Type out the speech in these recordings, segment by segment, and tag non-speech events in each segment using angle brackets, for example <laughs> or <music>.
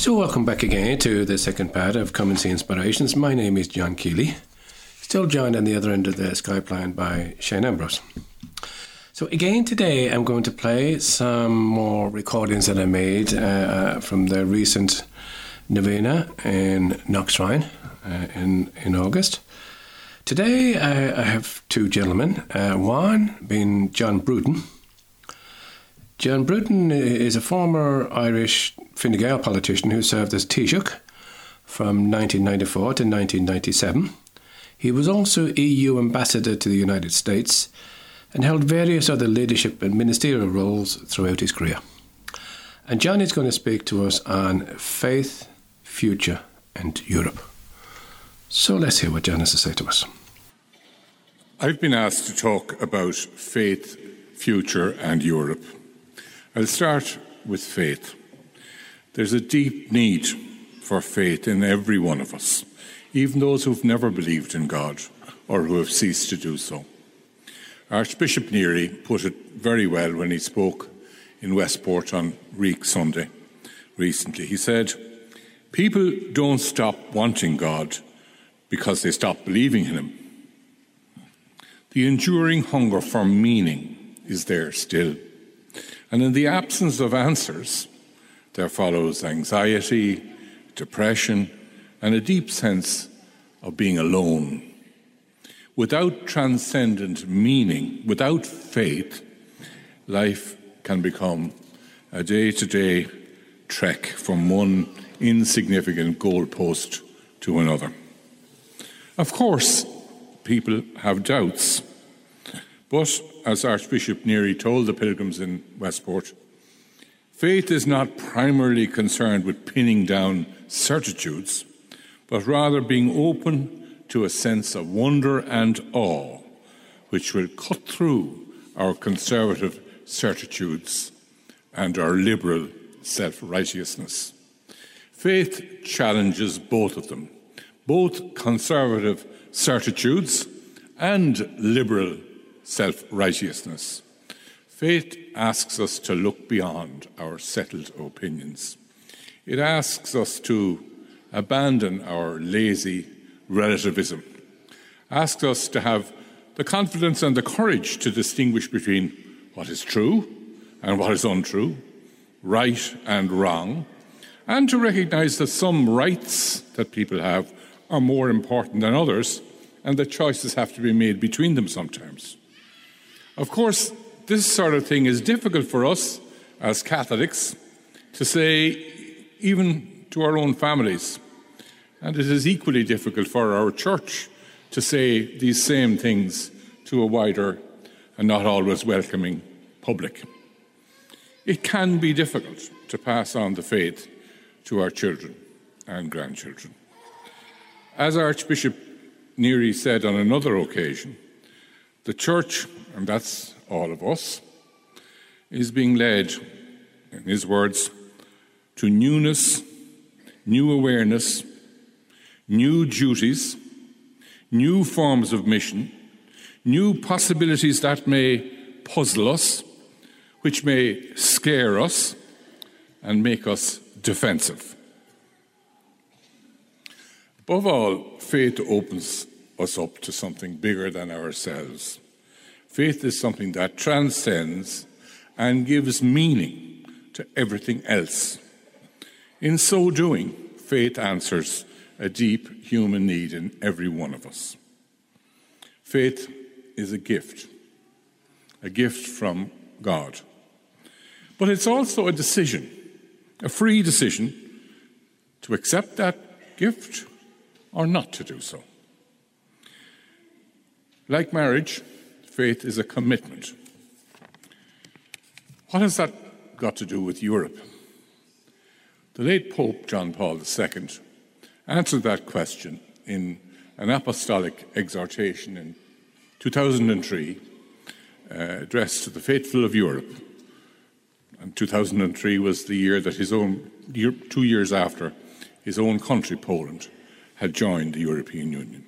So, welcome back again to the second part of Come and See Inspirations. My name is John Keeley, still joined on the other end of the Skype line by Shane Ambrose. So, again, today I'm going to play some more recordings that I made uh, from the recent novena in Knockshrine uh, in, in August. Today I, I have two gentlemen, uh, one being John Bruton. John Bruton is a former Irish Fine Gael politician who served as Taoiseach from 1994 to 1997. He was also EU ambassador to the United States and held various other leadership and ministerial roles throughout his career. And John is going to speak to us on faith, future, and Europe. So let's hear what John has to say to us. I've been asked to talk about faith, future, and Europe. I'll start with faith. There's a deep need for faith in every one of us, even those who've never believed in God or who have ceased to do so. Archbishop Neary put it very well when he spoke in Westport on Reek Sunday recently. He said, People don't stop wanting God because they stop believing in Him. The enduring hunger for meaning is there still. And in the absence of answers, there follows anxiety, depression, and a deep sense of being alone Without transcendent meaning, without faith, life can become a day to day trek from one insignificant goalpost to another. Of course, people have doubts, but as Archbishop Neary told the pilgrims in Westport, faith is not primarily concerned with pinning down certitudes, but rather being open to a sense of wonder and awe, which will cut through our conservative certitudes and our liberal self righteousness. Faith challenges both of them, both conservative certitudes and liberal self righteousness. Faith asks us to look beyond our settled opinions. It asks us to abandon our lazy relativism, asks us to have the confidence and the courage to distinguish between what is true and what is untrue, right and wrong, and to recognize that some rights that people have are more important than others, and that choices have to be made between them sometimes. Of course, this sort of thing is difficult for us as Catholics to say, even to our own families. And it is equally difficult for our church to say these same things to a wider and not always welcoming public. It can be difficult to pass on the faith to our children and grandchildren. As Archbishop Neary said on another occasion, the church, and that's all of us, is being led, in his words, to newness, new awareness, new duties, new forms of mission, new possibilities that may puzzle us, which may scare us and make us defensive. Above all, faith opens us up to something bigger than ourselves. Faith is something that transcends and gives meaning to everything else. In so doing, faith answers a deep human need in every one of us. Faith is a gift, a gift from God. But it's also a decision, a free decision to accept that gift or not to do so. Like marriage, faith is a commitment. What has that got to do with Europe? The late Pope John Paul II answered that question in an apostolic exhortation in 2003 uh, addressed to the faithful of Europe. And 2003 was the year that his own, two years after, his own country, Poland, had joined the European Union.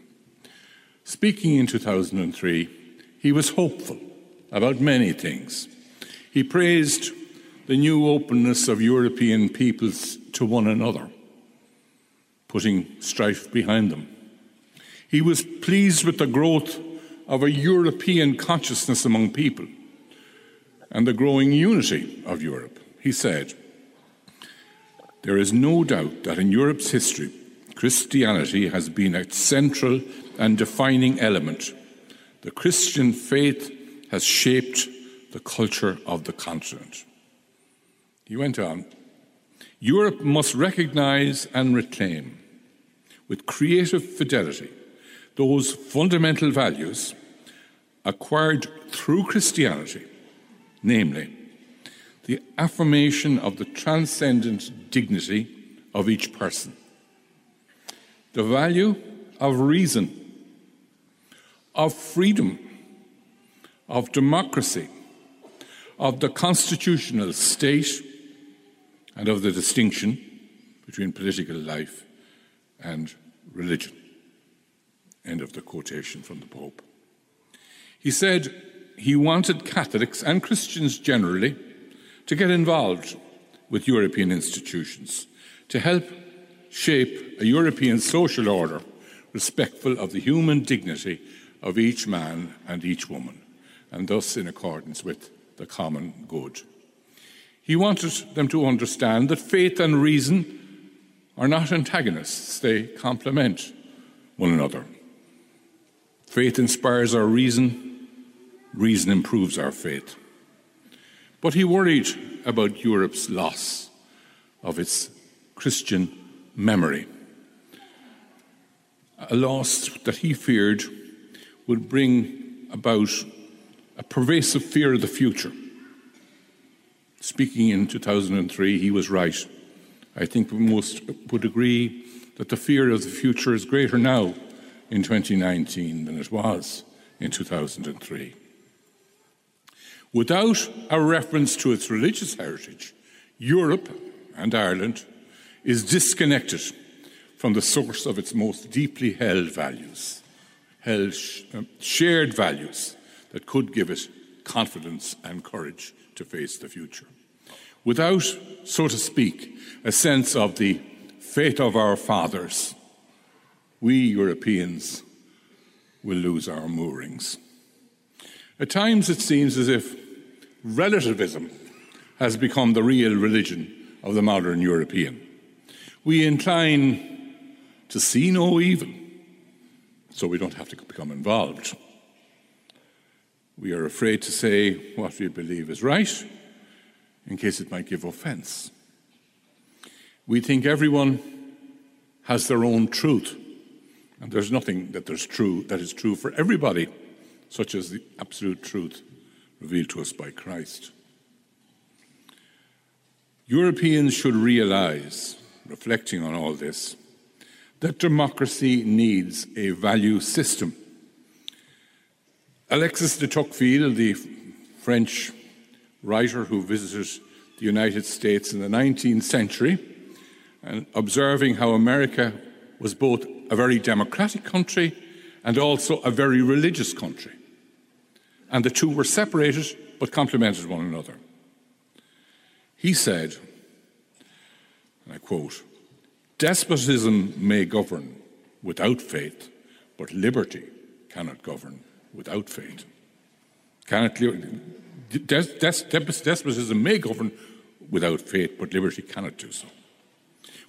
Speaking in 2003, he was hopeful about many things. He praised the new openness of European peoples to one another, putting strife behind them. He was pleased with the growth of a European consciousness among people and the growing unity of Europe. He said, There is no doubt that in Europe's history, Christianity has been a central and defining element. The Christian faith has shaped the culture of the continent. He went on Europe must recognize and reclaim, with creative fidelity, those fundamental values acquired through Christianity, namely, the affirmation of the transcendent dignity of each person, the value of reason, of freedom, of democracy, of the constitutional state, and of the distinction between political life and religion. End of the quotation from the Pope. He said he wanted Catholics and Christians generally to get involved with European institutions to help shape a European social order respectful of the human dignity of each man and each woman, and thus in accordance with the common good. He wanted them to understand that faith and reason are not antagonists, they complement one another. Faith inspires our reason, reason improves our faith. But he worried about Europe's loss of its Christian memory, a loss that he feared would bring about a pervasive fear of the future. Speaking in 2003, he was right. I think most would agree that the fear of the future is greater now in 2019 than it was in 2003. Without a reference to its religious heritage, Europe and Ireland is disconnected from the source of its most deeply held values, held uh, shared values that could give it confidence and courage to face the future. Without, so to speak, a sense of the fate of our fathers, we Europeans will lose our moorings. At times it seems as if relativism has become the real religion of the modern European. We incline to see no evil, so we don't have to become involved. We are afraid to say what we believe is right in case it might give offense. We think everyone has their own truth and there's nothing that there's true that is true for everybody, such as the absolute truth revealed to us by Christ. Europeans should realize, reflecting on all this, that democracy needs a value system. Alexis de Tocqueville, the French writer who visited the United States in the 19th century, and observing how America was both a very democratic country and also a very religious country. And the two were separated but complemented one another. He said, and I quote, Despotism may govern without faith, but liberty cannot govern without faith. Cannot, des, des, despotism may govern without faith, but liberty cannot do so.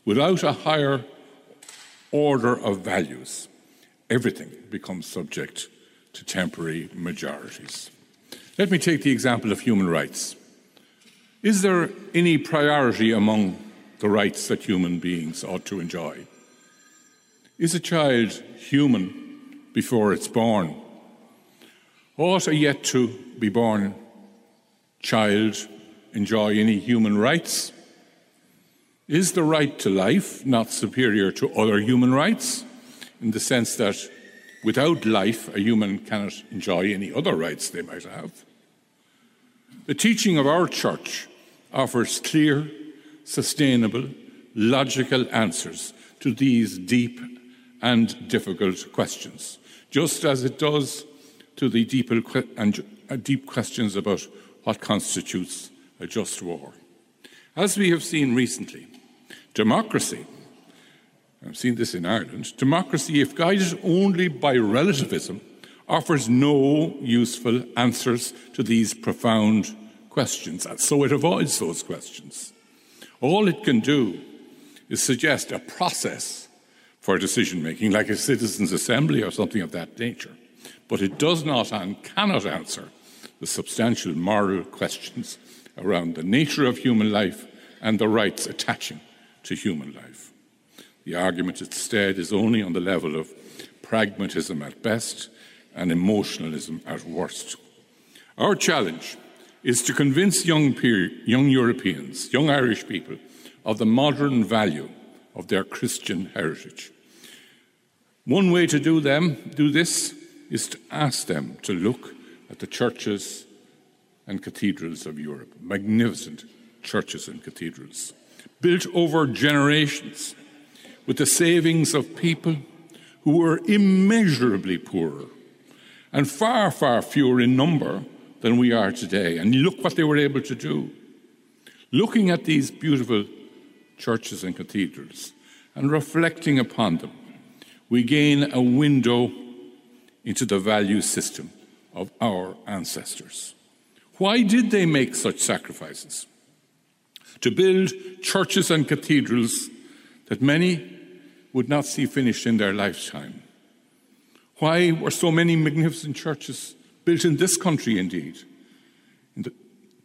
Without a higher order of values, everything becomes subject to temporary majorities. Let me take the example of human rights. Is there any priority among the rights that human beings ought to enjoy? Is a child human before it's born? Ought a yet to be born child enjoy any human rights? Is the right to life not superior to other human rights in the sense that without life a human cannot enjoy any other rights they might have? The teaching of our church offers clear, sustainable, logical answers to these deep and difficult questions, just as it does to the deep, and, uh, deep questions about what constitutes a just war. As we have seen recently, democracy, I've seen this in Ireland, democracy, if guided only by relativism, offers no useful answers to these profound questions, so it avoids those questions. All it can do is suggest a process for decision making, like a citizens' assembly or something of that nature. But it does not and cannot answer the substantial moral questions around the nature of human life and the rights attaching to human life. The argument instead is only on the level of pragmatism at best and emotionalism at worst. Our challenge is to convince young, young Europeans, young Irish people, of the modern value of their Christian heritage. One way to do them, do this, is to ask them to look at the churches and cathedrals of Europe, magnificent churches and cathedrals, built over generations with the savings of people who were immeasurably poorer and far, far fewer in number than we are today. And look what they were able to do. Looking at these beautiful churches and cathedrals and reflecting upon them, we gain a window into the value system of our ancestors. Why did they make such sacrifices? To build churches and cathedrals that many would not see finished in their lifetime. Why were so many magnificent churches built in this country, indeed, in the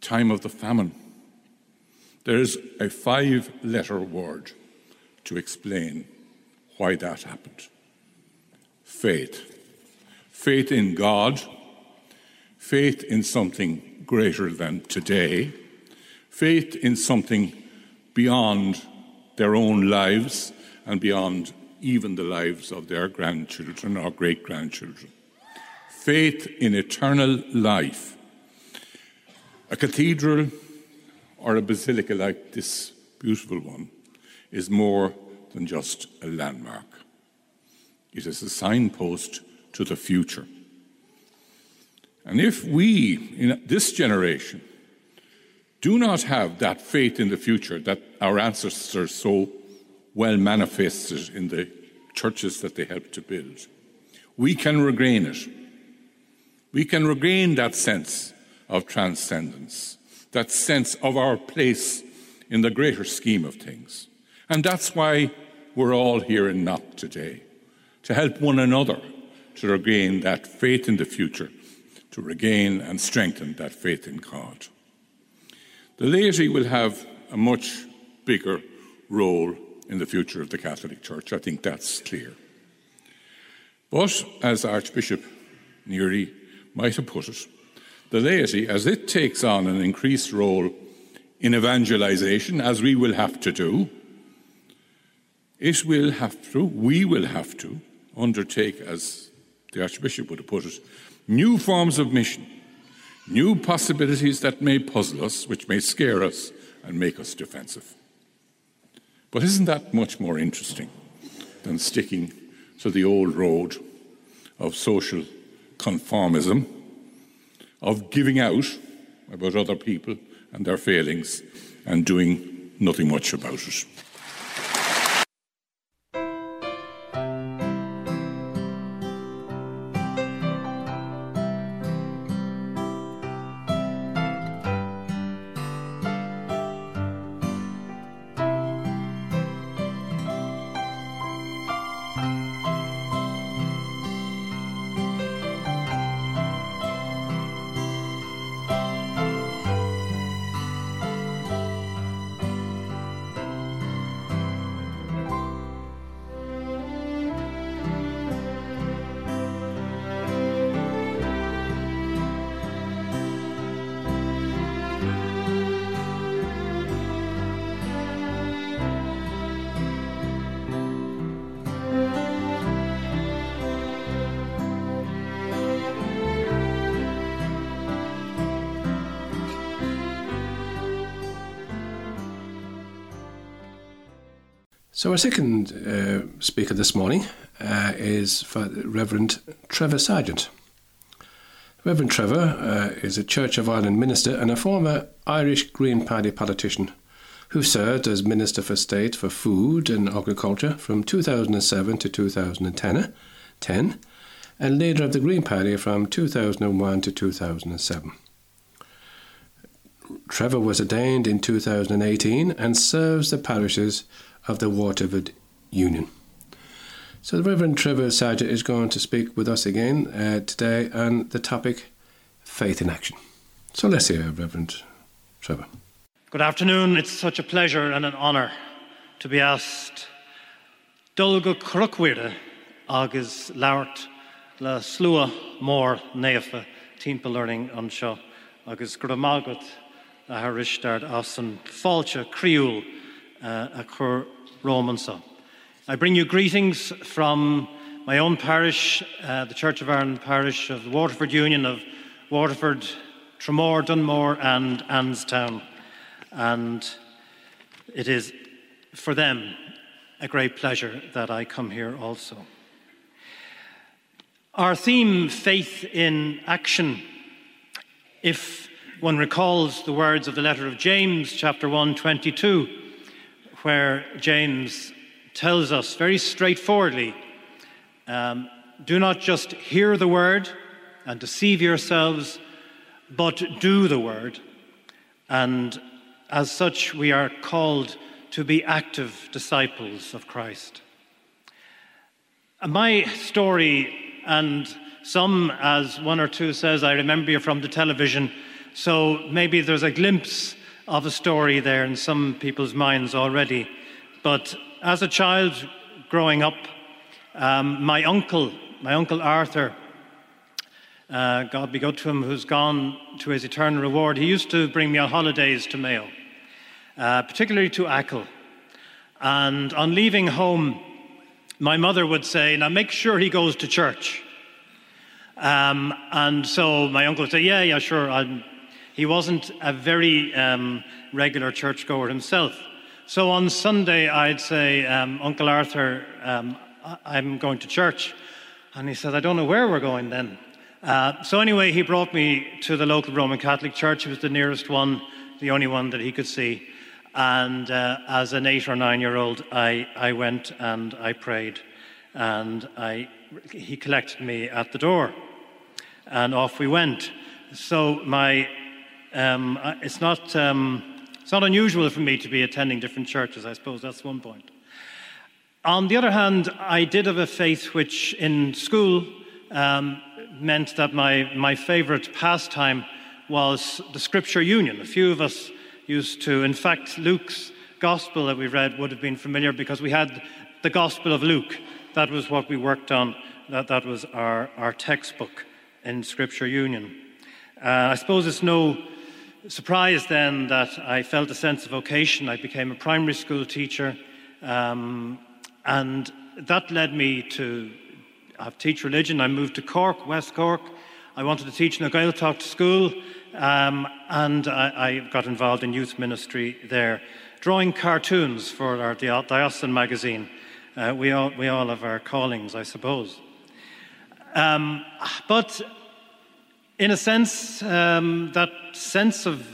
time of the famine? There is a five letter word to explain why that happened faith. Faith in God, faith in something greater than today, faith in something beyond their own lives and beyond even the lives of their grandchildren or great grandchildren. Faith in eternal life. A cathedral or a basilica like this beautiful one is more than just a landmark. It is a signpost to the future. And if we, in this generation, do not have that faith in the future that our ancestors so well manifested in the churches that they helped to build, we can regain it. We can regain that sense of transcendence, that sense of our place in the greater scheme of things. And that's why we're all here in Knock today, to help one another to regain that faith in the future, to regain and strengthen that faith in God. The laity will have a much bigger role in the future of the Catholic Church. I think that's clear. But, as Archbishop Neary might have put it, the laity, as it takes on an increased role in evangelization, as we will have to do, it will have to, we will have to undertake, as the Archbishop would have put it, new forms of mission, new possibilities that may puzzle us, which may scare us and make us defensive. But isn't that much more interesting than sticking to the old road of social conformism, of giving out about other people and their failings and doing nothing much about it? So, our second uh, speaker this morning uh, is Reverend Trevor Sargent. Reverend Trevor uh, is a Church of Ireland minister and a former Irish Green Party politician who served as Minister for State for Food and Agriculture from 2007 to 2010, 10, and leader of the Green Party from 2001 to 2007. Trevor was ordained in 2018 and serves the parishes of the Waterford Union. So, the Reverend Trevor Sargent is going to speak with us again uh, today on the topic faith in action. So, let's hear Reverend Trevor. Good afternoon. It's such a pleasure and an honour to be asked Dulga Cruckwire agus Lauert le slua mór néfa timppla learning anseo agus gramagat a hairistart as an fáilte críúil uh, a chur Romansa. I bring you greetings from my own parish, uh, the Church of Ireland parish of the Waterford Union of Waterford, Tramore, Dunmore, and Annestown. And it is for them a great pleasure that I come here also. Our theme, faith in action, if one recalls the words of the letter of James, chapter 1, 22, where James tells us very straightforwardly um, do not just hear the word and deceive yourselves, but do the word. And as such, we are called to be active disciples of Christ. My story, and some, as one or two says, I remember you from the television, so maybe there's a glimpse of a story there in some people's minds already. But as a child growing up, um, my uncle, my uncle Arthur, uh, God be good to him, who's gone to his eternal reward, he used to bring me on holidays to Mayo, uh, particularly to Achill. And on leaving home, my mother would say, Now make sure he goes to church. Um, and so my uncle would say, Yeah, yeah, sure. I'm... He wasn't a very um, regular churchgoer himself. So on Sunday, I'd say, um, Uncle Arthur, um, I'm going to church. And he said, I don't know where we're going then. Uh, so anyway, he brought me to the local Roman Catholic church. It was the nearest one, the only one that he could see. And uh, as an eight or nine year old, I, I went and I prayed. And I, he collected me at the door. And off we went. So my, um, it's not. Um, it's not unusual for me to be attending different churches, I suppose that's one point. On the other hand, I did have a faith which in school um, meant that my, my favorite pastime was the scripture union. A few of us used to, in fact, Luke's gospel that we read would have been familiar because we had the gospel of Luke. That was what we worked on, that, that was our, our textbook in scripture union. Uh, I suppose it's no surprised then that I felt a sense of vocation. I became a primary school teacher, um, and that led me to have teach religion. I moved to Cork, West Cork. I wanted to teach in a Gaeltacht school, um, and I, I, got involved in youth ministry there, drawing cartoons for our diocesan magazine. Uh, we, all, we all have our callings, I suppose. Um, but in a sense, um, that sense of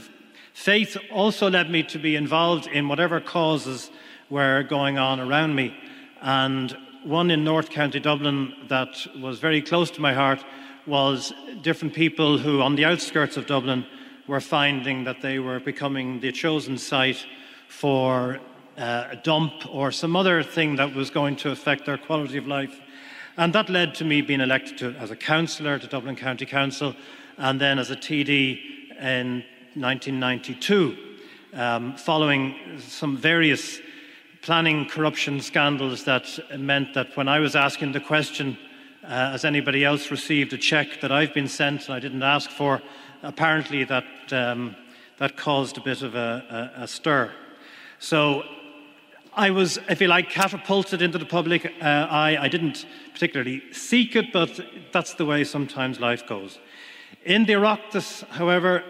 faith also led me to be involved in whatever causes were going on around me. And one in North County Dublin that was very close to my heart was different people who, on the outskirts of Dublin, were finding that they were becoming the chosen site for uh, a dump or some other thing that was going to affect their quality of life. And that led to me being elected to, as a councillor to Dublin County Council and then as a TD in 1992, um, following some various planning corruption scandals that meant that when I was asking the question, uh, has anybody else received a check that I've been sent and I didn't ask for, apparently that, um, that caused a bit of a, a, a stir. So I was, if you like, catapulted into the public uh. I didn't particularly seek it, but that's the way sometimes life goes. In the Oireachtas, however,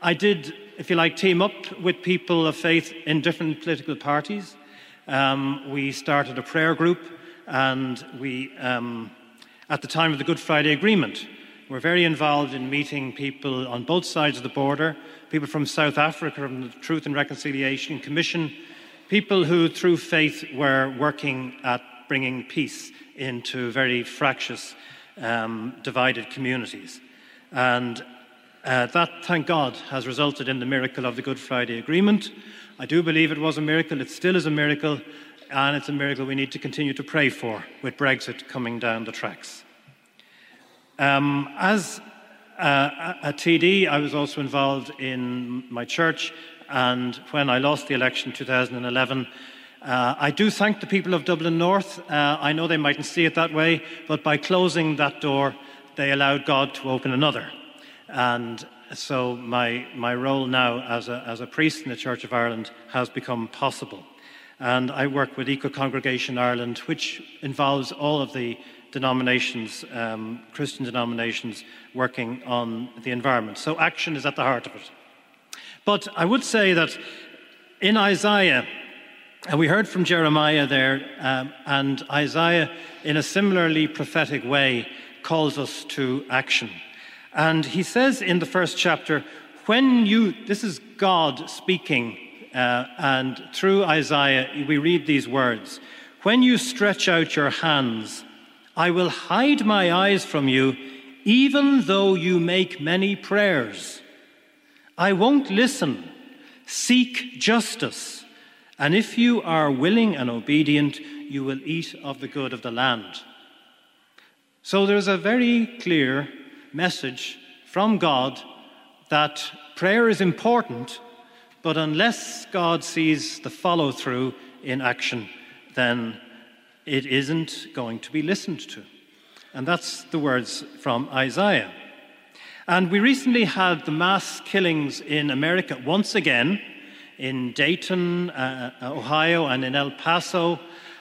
I did, if you like, team up with people of faith in different political parties. Um, we started a prayer group, and we, um, at the time of the Good Friday Agreement, We're very involved in meeting people on both sides of the border, people from South Africa, from the Truth and Reconciliation Commission, people who, through faith, were working at bringing peace into very fractious, um, divided communities. And uh, that, thank God, has resulted in the miracle of the Good Friday Agreement. I do believe it was a miracle, it still is a miracle, and it's a miracle we need to continue to pray for with Brexit coming down the tracks. Um, as uh, a TD, I was also involved in my church, and when I lost the election in 2011, uh, I do thank the people of Dublin North. Uh, I know they mightn't see it that way, but by closing that door, they allowed God to open another. And so my, my role now as a, as a priest in the Church of Ireland has become possible. And I work with Eco Congregation Ireland, which involves all of the denominations, um, Christian denominations, working on the environment. So action is at the heart of it. But I would say that in Isaiah, and we heard from Jeremiah there, um, and Isaiah, in a similarly prophetic way, calls us to action. And he says in the first chapter, when you, this is God speaking, uh, and through Isaiah, we read these words When you stretch out your hands, I will hide my eyes from you, even though you make many prayers. I won't listen. Seek justice. And if you are willing and obedient, you will eat of the good of the land. So there's a very clear message from God that prayer is important, but unless God sees the follow through in action, then it isn't going to be listened to. And that's the words from Isaiah. And we recently had the mass killings in America once again, in Dayton, uh, uh, Ohio, and in El Paso.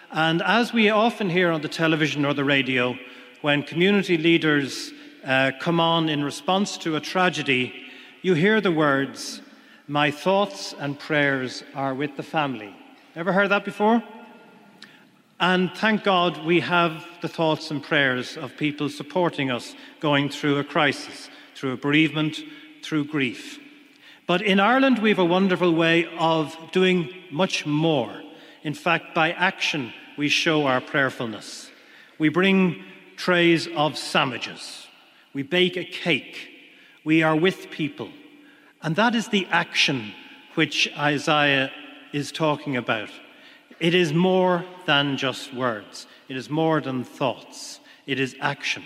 And as we often hear on the television or the radio, when community leaders uh, come on in response to a tragedy, you hear the words, My thoughts and prayers are with the family. Ever heard that before? And thank God we have the thoughts and prayers of people supporting us going through a crisis, through bereavement, through grief. But in Ireland, we have a wonderful way of doing much more. In fact, by action, we show our prayerfulness. We bring trays of sandwiches. We bake a cake. We are with people. And that is the action which Isaiah is talking about. It is more than just words, it is more than thoughts, it is action.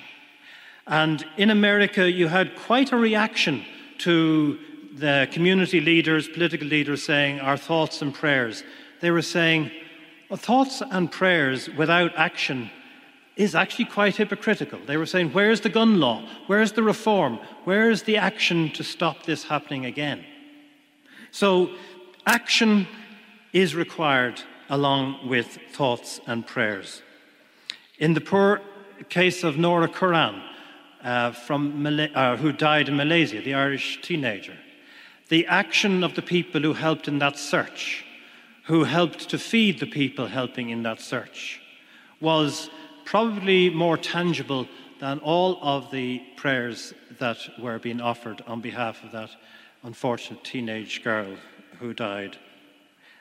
And in America, you had quite a reaction to the community leaders, political leaders saying, Our thoughts and prayers. They were saying, Thoughts and prayers without action is actually quite hypocritical. They were saying, Where's the gun law? Where's the reform? Where's the action to stop this happening again? So, action is required along with thoughts and prayers. In the poor case of Nora Quoirin, uh, from uh, who died in Malaysia, the Irish teenager, the action of the people who helped in that search, who helped to feed the people helping in that search, was probably more tangible than all of the prayers that were being offered on behalf of that unfortunate teenage girl who died.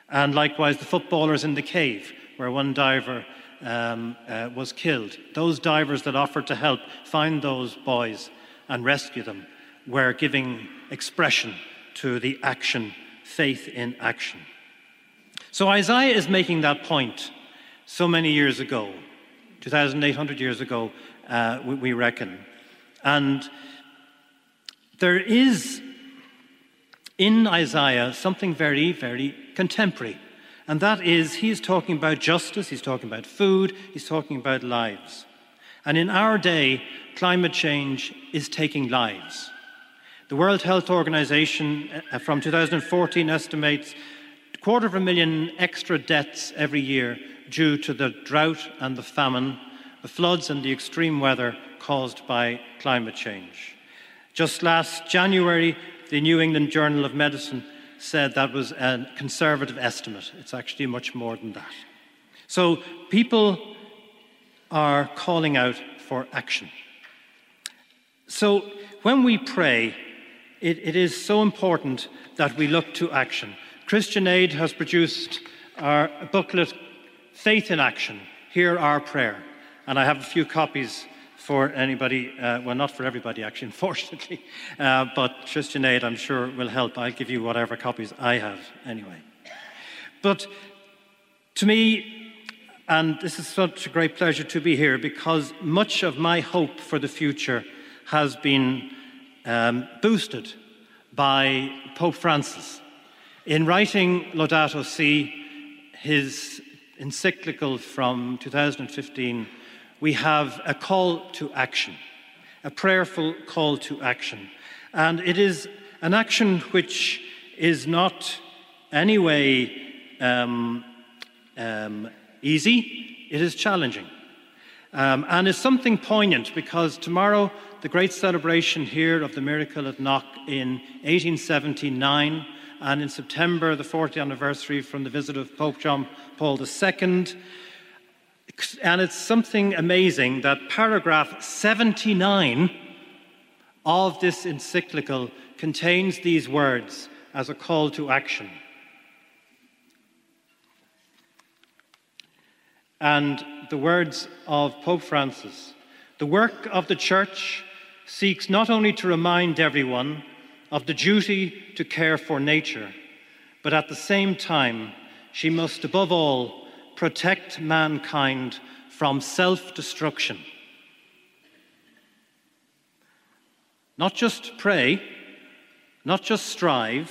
And likewise the footballers in the cave, where one diver um, uh, was killed. Those divers that offered to help find those boys and rescue them were giving expression to the action, faith in action. So Isaiah is making that point so many years ago, 2,800 years ago, uh, we, we reckon. And there is in Isaiah something very, very contemporary. And that is, he's talking about justice, he's talking about food, he's talking about lives. And in our day, climate change is taking lives. The World Health Organization uh, from 2014 estimates a quarter of a million extra deaths every year due to the drought and the famine, the floods and the extreme weather caused by climate change. Just last January, the New England Journal of Medicine said that was a conservative estimate. It's actually much more than that. So people are calling out for action. So when we pray, it, it is so important that we look to action. Christian Aid has produced our booklet, Faith in Action. Hear our prayer. And I have a few copies for anybody, uh, well, not for everybody actually, <laughs> unfortunately, uh, but Christian Aid, I'm sure, will help. I'll give you whatever copies I have anyway. But to me, and this is such a great pleasure to be here because much of my hope for the future has been um, boosted by Pope Francis. In writing Laudato Si, his encyclical from 2015, we have a call to action, a prayerful call to action. And it is an action which is not anyway um, um, easy, it is challenging. Um, and is something poignant because tomorrow, the great celebration here of the miracle at Knock in 1879, and in September, the 40th anniversary from the visit of Pope John Paul II, and it's something amazing that paragraph 79 of this encyclical contains these words as a call to action. And the words of Pope Francis The work of the Church seeks not only to remind everyone of the duty to care for nature, but at the same time, she must above all protect mankind from self destruction. Not just pray, not just strive,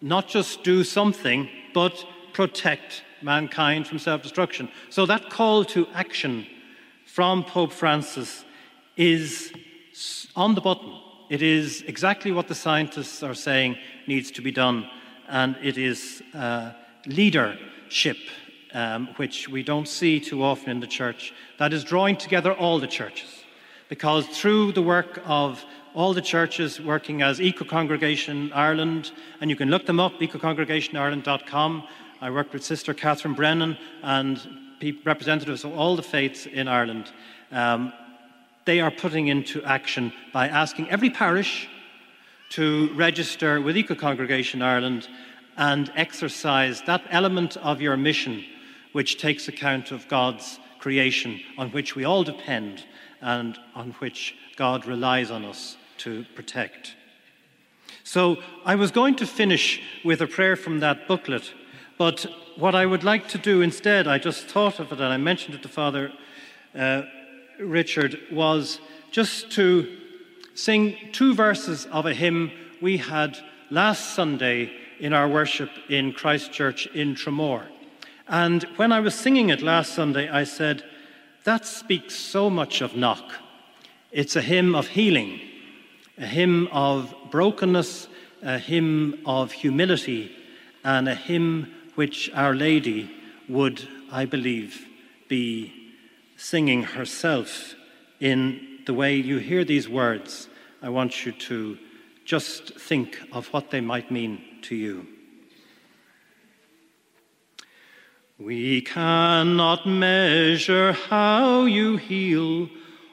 not just do something, but protect mankind from self destruction. So that call to action from Pope Francis is on the button. It is exactly what the scientists are saying needs to be done, and it is uh, leadership um, which we don't see too often in the church, that is drawing together all the churches. Because through the work of all the churches working as Eco Congregation Ireland, and you can look them up, ecocongregationireland.com. I worked with Sister Catherine Brennan and representatives of all the faiths in Ireland. Um, they are putting into action by asking every parish to register with Eco Congregation Ireland and exercise that element of your mission which takes account of God's creation on which we all depend and on which God relies on us to protect. So I was going to finish with a prayer from that booklet, but what I would like to do instead, I just thought of it and I mentioned it to Father uh, Richard, was just to sing two verses of a hymn we had last Sunday in our worship in Christchurch in Tramore. And when I was singing it last Sunday, I said, That speaks so much of Knock. It's a hymn of healing, a hymn of brokenness, a hymn of humility, and a hymn which Our Lady would, I believe, be singing herself in the way you hear these words. I want you to just think of what they might mean to you. We cannot measure how you heal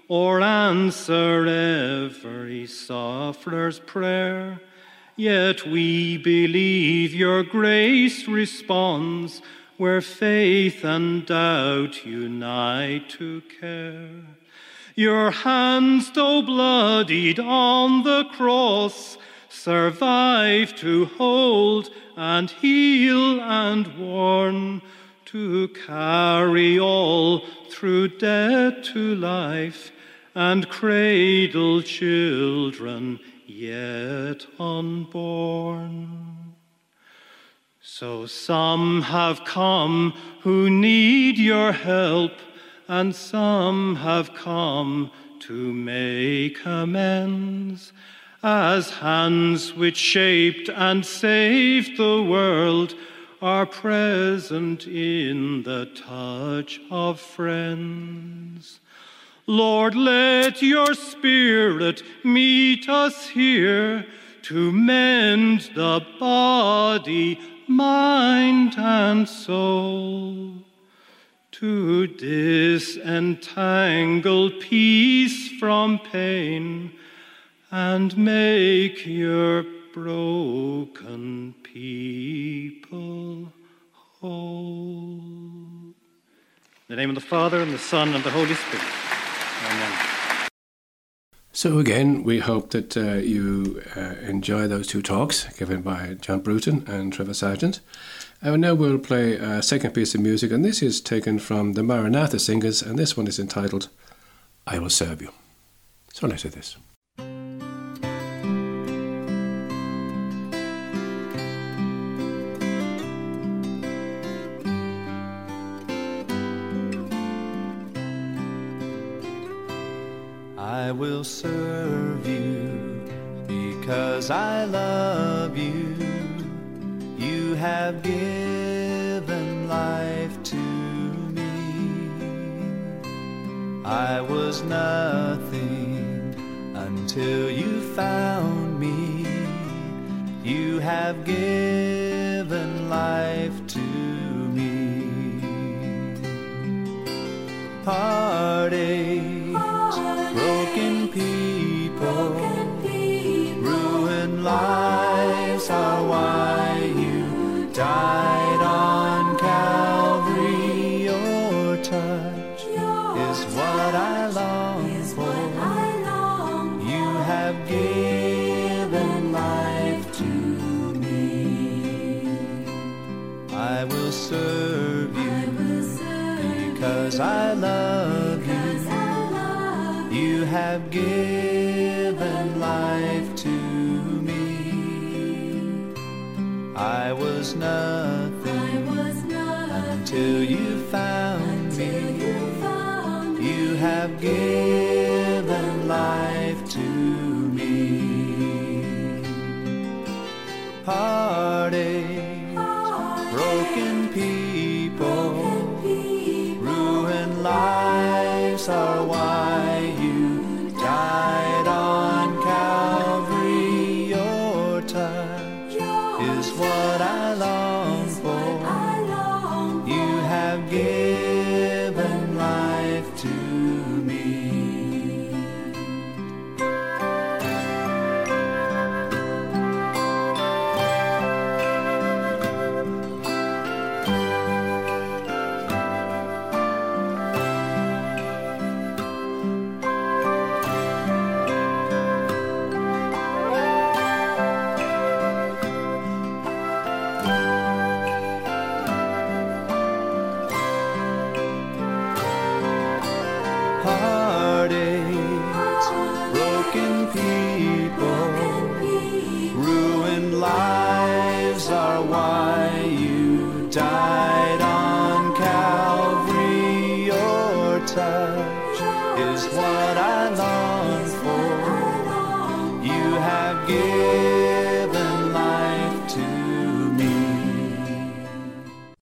or answer every sufferer's prayer. Yet we believe your grace responds where faith and doubt unite to care. Your hands, though bloodied on the cross, survive to hold and heal and warn to carry all through death to life and cradle children yet unborn. So some have come who need your help, and some have come to make amends. As hands which shaped and saved the world are present in the touch of friends. Lord, let your spirit meet us here to mend the body, mind, and soul, to disentangle peace from pain and make your broken people whole. In the name of the Father, and the Son, and the Holy Spirit. Amen. So, again, we hope that uh, you uh, enjoy those two talks given by John Bruton and Trevor Sargent. And now we'll play a second piece of music, and this is taken from the Maranatha Singers, and this one is entitled I Will Serve You. So let's do this. Will serve you because I love you. You have given life to me. I was nothing until you found me. You have given life to me. Heartache I